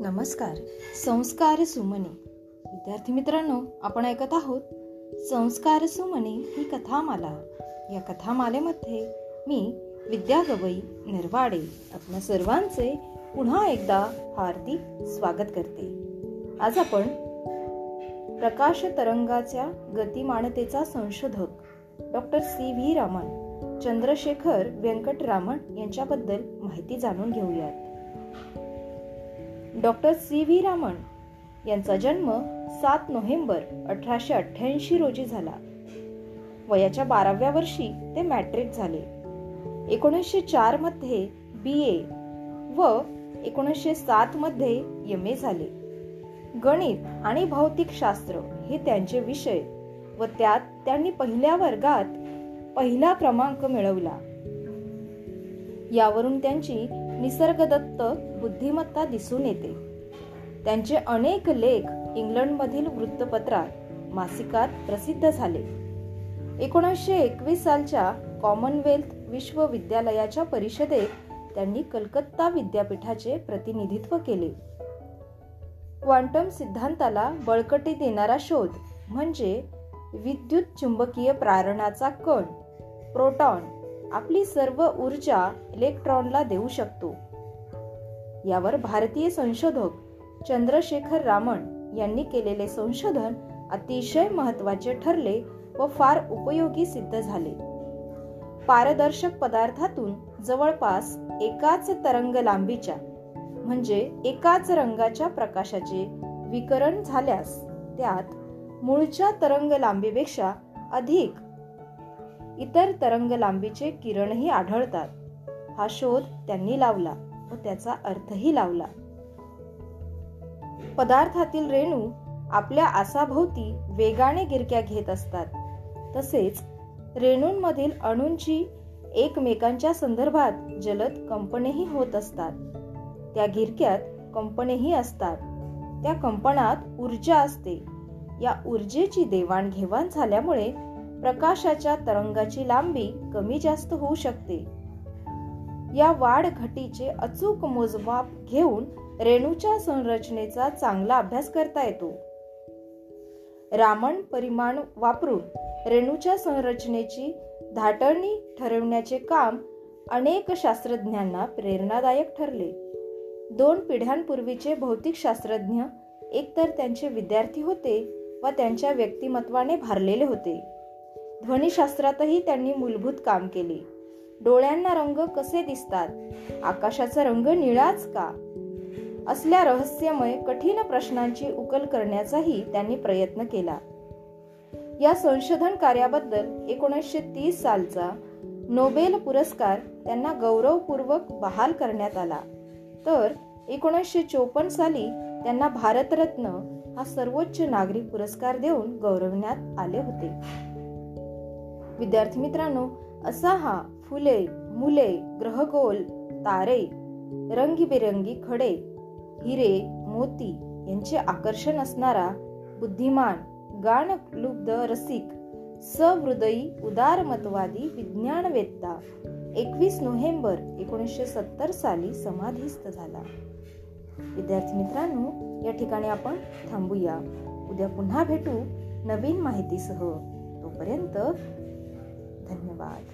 नमस्कार. संस्कार सुमने. विद्यार्थी मित्रांनो आपण ऐकत आहोत संस्कार सुमने ही कथामाला. या कथामालेमध्ये मी विद्या गवई निर्वाडे आपल्या सर्वांचे पुन्हा एकदा हार्दिक स्वागत करते. आज आपण प्रकाश तरंगाच्या गतिमानतेचा संशोधक doctor C. V. Raman Chandrasekhara Venkataraman यांच्याबद्दल माहिती जाणून घेऊयात. डॉक्टर सी व्ही रामन यांचा जन्म सात नोव्हेंबर अठराशे अठ्ठ्याऐंशी रोजी झाला. वयाच्या बाराव्या वर्षी ते मॅट्रिक झाले. एकोणीसशे चारमध्ये बी ए व एकोणीसशे सातमध्ये एम ए झाले. गणित आणि भौतिक शास्त्र हे त्यांचे विषय व त्यात त्यांनी पहिल्या वर्गात पहिला क्रमांक मिळवला. यावरून त्यांची निसर्गदत्त बुद्धिमत्ता दिसून येते. त्यांचे अनेक लेख इंग्लंडमधील वृत्तपत्रात मासिकात प्रसिद्ध झाले. एकोणीसशे एकवीस सालच्या कॉमनवेल्थ विश्वविद्यालयाच्या परिषदेत त्यांनी कलकत्ता विद्यापीठाचे प्रतिनिधित्व केले. क्वांटम सिद्धांताला बळकटी देणारा शोध म्हणजे विद्युत चुंबकीय प्रारणाचा कण प्रोटॉन आपली सर्व ऊर्जा इलेक्ट्रॉनला देऊ शकतो. यावर भारतीय संशोधक चंद्रशेखर रामन यांनी केलेले संशोधन अतिशय महत्त्वाचे ठरले व फार उपयोगी सिद्ध झाले. पारदर्शक पदार्थातून जवळपास एकाच तरंग लांबीच्या म्हणजे एकाच रंगाच्या प्रकाशाचे विकरण झाल्यास त्यात मूळच्या तरंग लांबीपेक्षा अधिक इतर तरंग लांबीचे किरणही आढळतात. हा शोध त्यांनी लावला व त्याचा अर्थही लावला. पदार्थातील रेणू आपल्या आसाभोवती वेगाने गिरक्या घेत असतात. तसेच रेणूंमधील अणूंची एकमेकांच्या संदर्भात जलद कंपनेही होत असतात. त्या गिरक्यात कंपनेही असतात. त्या कंपनात ऊर्जा असते. या ऊर्जेची देवाणघेवाण झाल्यामुळे प्रकाशाच्या तरंगाची लांबी कमी जास्त होऊ शकते. या वाढ घटीचे अचूक मोजमाप घेऊन रेणूच्या संरचनेचा चांगला अभ्यास करता येतो. रामण परिमाण वापरून रेणूच्या संरचनेची धाटणी ठरवण्याचे काम अनेक शास्त्रज्ञांना प्रेरणादायक ठरले. दोन पिढ्यांपूर्वीचे भौतिक शास्त्रज्ञ एकतर त्यांचे विद्यार्थी होते व त्यांच्या व्यक्तिमत्वाने भारलेले होते. ध्वनिशास्त्रातही त्यांनी मूलभूत काम केले. डोळ्यांना रंग कसे दिसतात? आकाशाचा रंग निळाच का? असल्या रहस्यमय कठीण प्रश्नांची उकल करण्याचाही त्यांनी प्रयत्न केला. या संशोधन कार्याबद्दल एकोणीसशे तीस सालचा नोबेल पुरस्कार त्यांना गौरवपूर्वक बहाल करण्यात आला. तर एकोणीसशे चोपन्न साली त्यांना भारतरत्न हा सर्वोच्च नागरिक पुरस्कार देऊन गौरवण्यात आले होते. विद्यार्थी मित्रांनो असा हा फुले मुले ग्रहगोल तारे रंगीबेरंगी खडे हिरे मोती यांचे आकर्षण असणारा बुद्धिमान गाणलुब्ध रसिक सहृदयी उदारमतवादी विज्ञानवेत्ता एकवीस नोव्हेंबर एकोणीसशे सत्तर साली समाधीस्थ झाला. विद्यार्थी मित्रांनो या ठिकाणी आपण थांबूया. उद्या पुन्हा भेटू नवीन माहितीसह. तोपर्यंत धन्यवाद